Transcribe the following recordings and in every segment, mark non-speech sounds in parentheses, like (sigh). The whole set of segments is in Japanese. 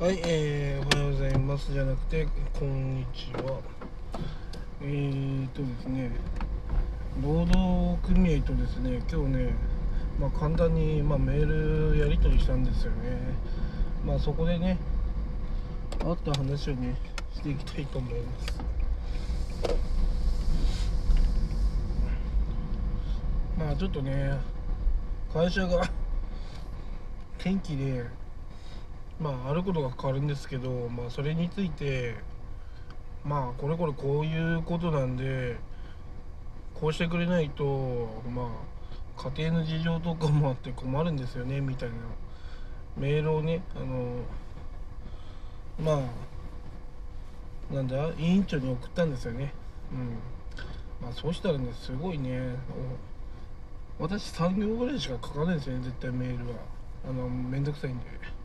はい、えー、おはようございますじゃなくて、こんにちは。えーとですね、労働組合とですね、今日ね、まあ、簡単に、まあ、メールやり取りしたんですよね。まあ、そこでね、あった話をね、していきたいと思います。まあ、ちょっとね、会社が (laughs) 天気で、まああることが変わるんですけど、まあ、それについてまあこれこれこういうことなんでこうしてくれないとまあ家庭の事情とかもあって困るんですよねみたいな。メールをねあのまあなんだ委員長に送ったんですよね。うん。まあそうしたらねすごいね私3行ぐらいしか書かないんですよね絶対メールは。あのめんどくさいんで。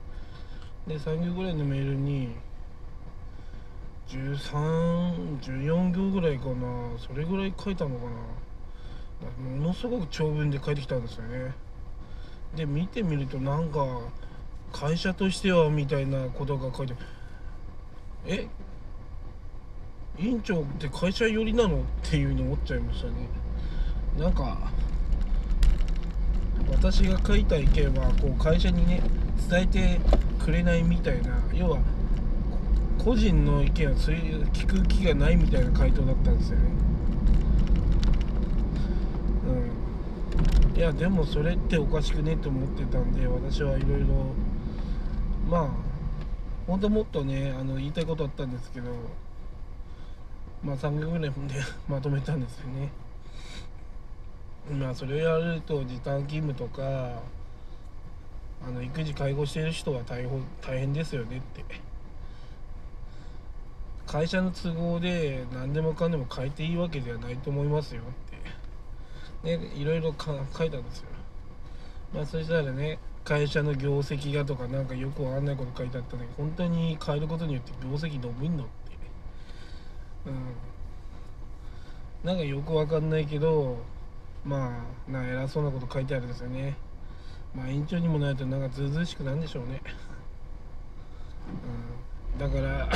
で3行ぐらいのメールに1314行ぐらいかな。それぐらい書いたのかな。ものすごく長文で書いてきたんですよね。で見てみるとなんか会社としてはみたいなことが書いてえ？委員長って会社寄りなの？っていうふうに思っちゃいましたね。なんか私が書いた意見はこう会社にね伝えてくれないみたいな要は個人の意見を聞く気がないみたいな回答だったんですよね。うん。いやでもそれっておかしくねって思ってたんで私はいろいろまあ本当もっとねあの言いたいことあったんですけどまあ3行ぐらいで (laughs) まとめたんですよね。まあそれをやると時短勤務とかあの育児介護してる人は大変大変ですよねって。会社の都合で何でもかんでも変えていいわけではないと思いますよって。ねいろいろ書いたんですよ。まあそしたらね会社の業績がとかなんかよくわかんないこと書いてあったのに本当に変えることによって業績伸びんのって。うん。なんかよくわかんないけどまあな偉そうなこと書いてあるんですよね。まあ院長にもなるとなんかずうずうしくなんでしょうね、うん、だから (laughs)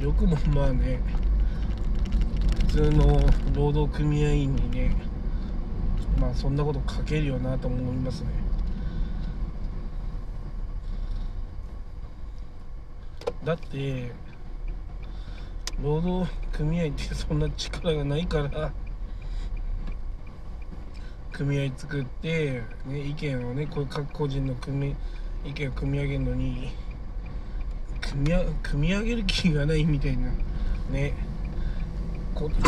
よくもまあね普通の労働組合員にねまあそんなこと書けるよなと思いますね。だって労働組合ってそんな力がないから組合作って、ね、意見をねこう各個人の組意見を組み上げるのに組み組み上げる気がないみたいなね。こ (coughs)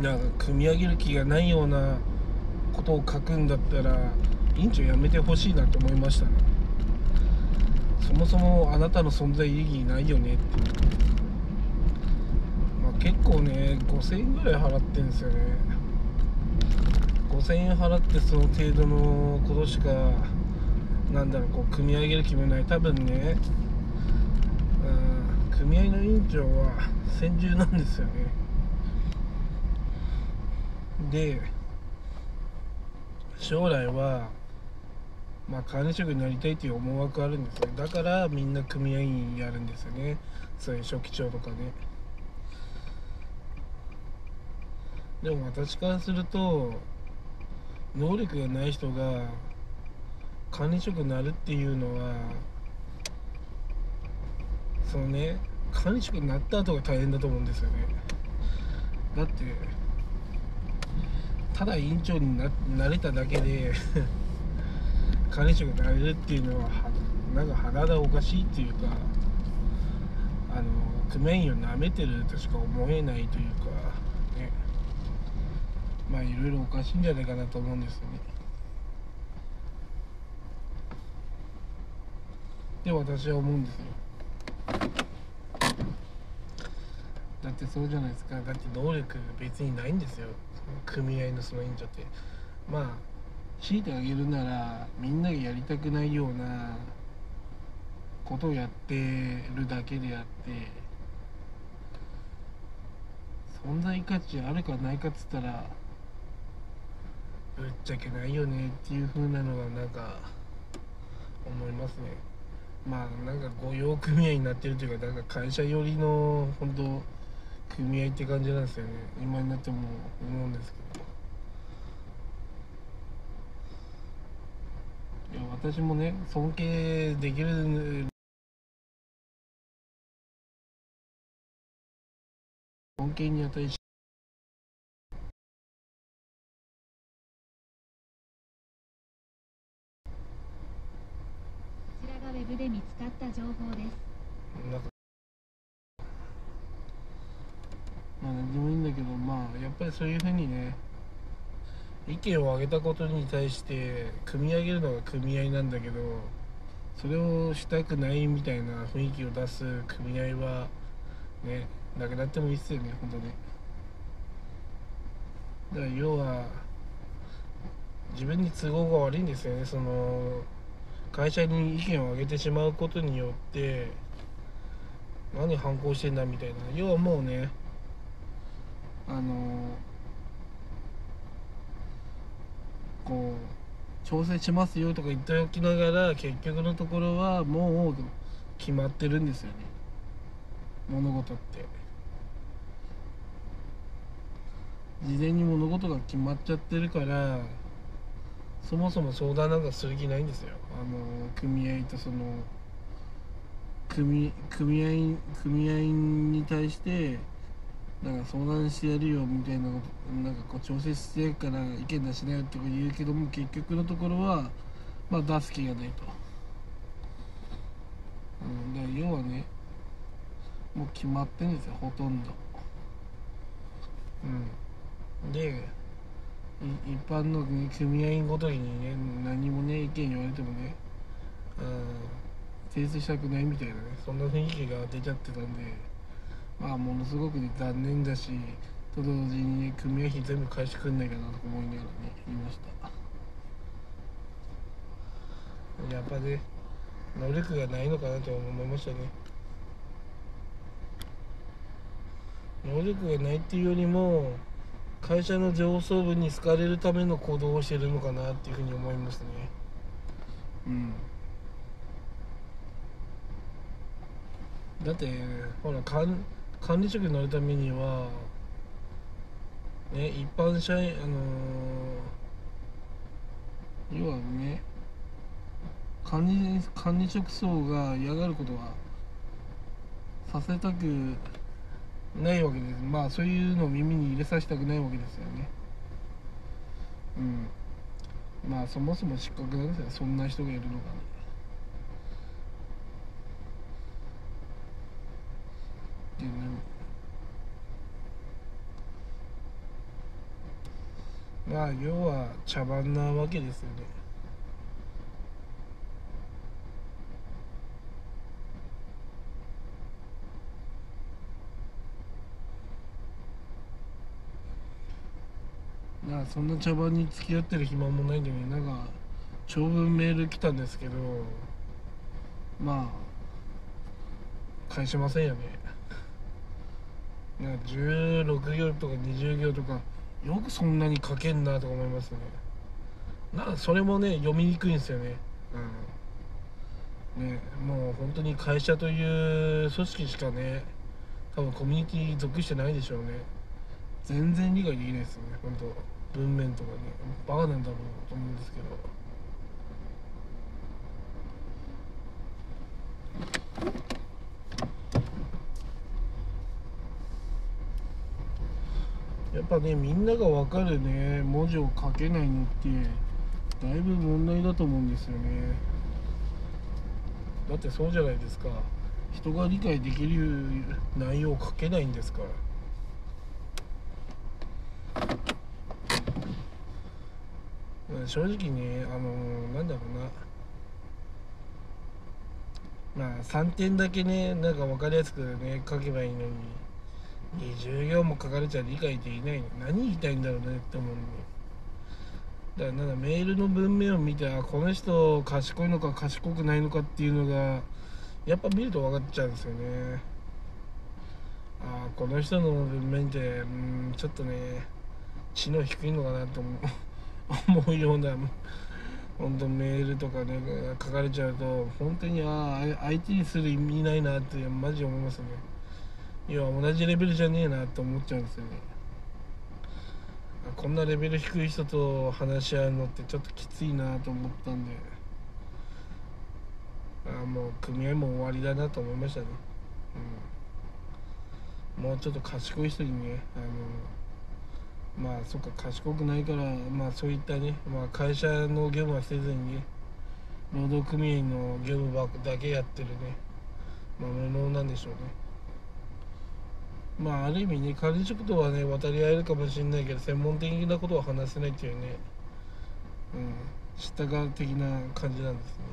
なんか組み上げる気がないようなことを書くんだったら委員長やめてほしいなと思いましたね。そもそもあなたの存在意義ないよねって。まあ、結構ね5000円ぐらい払ってんですよね。5000円払ってその程度のことしかなんだろうこう組み上げる気もない。多分ねうん組合の委員長は先住なんですよね。で将来はまあ管理職になりたいという思惑あるんですねだからみんな組合員やるんですよね。そういう書記長とかね。でも私からすると能力がない人が管理職になるっていうのはそのね管理職になった後が大変だと思うんですよね。だってただ委員長にななれただけで (laughs) 管理職になれるっていうのははなんか鼻がおかしいっていうかあの組合員をなめてるとしか思えないというか。まあいろいろおかしいんじゃないかなと思うんですよね。で私は思うんですよ。だってそうじゃないですか。だって能力別にないんですよ。組合のその委員長って。まあ強いてあげるならみんながやりたくないようなことをやってるだけであって存在価値あるかないかっつったらぶっちゃけないよねっていう風なのがなんか思いますね。まあなんか御用組合になってるというかなんか会社寄りの本当組合って感じなんですよね。今になっても思うんですけど。いや私もね尊敬できる尊敬に値しウェブで見つかった情報です。まあ何でもいいんだけどまあやっぱりそういうふうにね意見を上げたことに対して組み上げるのが組合なんだけどそれをしたくないみたいな雰囲気を出す組合はねなくなってもいいっすよね本当ねだから要は自分に都合が悪いんですよねその会社に意見を上げてしまうことによって何反抗してんだみたいな。要はもうねあのこう調整しますよとか言っておきながら結局のところはもう決まってるんですよね。物事って。事前に物事が決まっちゃってるからそもそも相談なんかする気ないんですよ。あの組合とその組組合組合に対してなんか相談してやるよみたいなことなんかこう調整してやるから意見出しなよって言うけども結局のところはまあ出す気がないと、うん、だから要はねもう決まってんですよほとんど。うん。で一般の組合員ごとにね何もね意見言われてもねうん提出したくないみたいなねそんな雰囲気が出ちゃってたんでまあものすごくね残念だしと同時にね組合費全部返してくんないかなと思いながらね言いました。やっぱね能力がないのかなと思いましたね。能力がないっていうよりも会社の上層部に好かれるための行動をしてるのかなっていうふうに思いますね。うん。だってほら管管理職になるためにはね一般社員あのー要はね管理管理職層が嫌がることはさせたくないわけです。まあそういうのを耳に入れさせたくないわけですよね。うん。まあそもそも失格なんですよ。そんな人がいるのがね。でねまあ要は茶番なわけですよね。なそんな茶番に付き合ってる暇もないんでねなんか長文メール来たんですけどまあ返しませんよね。なんか16行とか20行とかよくそんなに書けんなとか思いますね。なそれもね読みにくいんですよね。うん。ねもう本当に会社という組織しかね多分コミュニティ属してないでしょうね。全然理解できないですよね本当。文面とかねバカなんだろうと思うんですけど。やっぱねみんなが分かるね文字を書けないのってだいぶ問題だと思うんですよね。だってそうじゃないですか。人が理解できる内容を書けないんですからうん正直ねあのなんだろうな。まあ3点だけねなんか分かりやすくね書けばいいのに。20行も書かれちゃ理解できないの。何言いたいんだろうねって思うの。だからなんかメールの文面を見てあこの人賢いのか賢くないのかっていうのがやっぱ見ると分かっちゃうんですよね。あこの人の文面ってうんちょっとね知能低いのかなと思う。思うような本当メールとかね書かれちゃうと本当にああ相手にする意味ないなってマジ思いますね。いや同じレベルじゃねえなって思っちゃうんですよね。こんなレベル低い人と話し合うのってちょっときついなと思ったんで。あもう組合も終わりだなと思いましたね、うん、もうちょっと賢い人にねあのまあそっか賢くないからまあそういったね、まあ、会社の業務はせずにね労働組合の業務だけやってるねまあ無能なんでしょうね。まあある意味ね管理職とはね渡り合えるかもしれないけど専門的なことは話せないっていうねうん下側的な感じなんですね。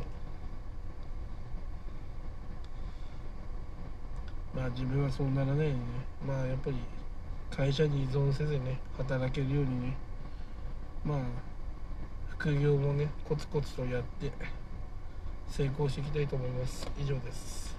まあ自分はそうならないよね。まあやっぱり会社に依存せずね働けるようにねまあ副業もねコツコツとやって成功していきたいと思います。以上です。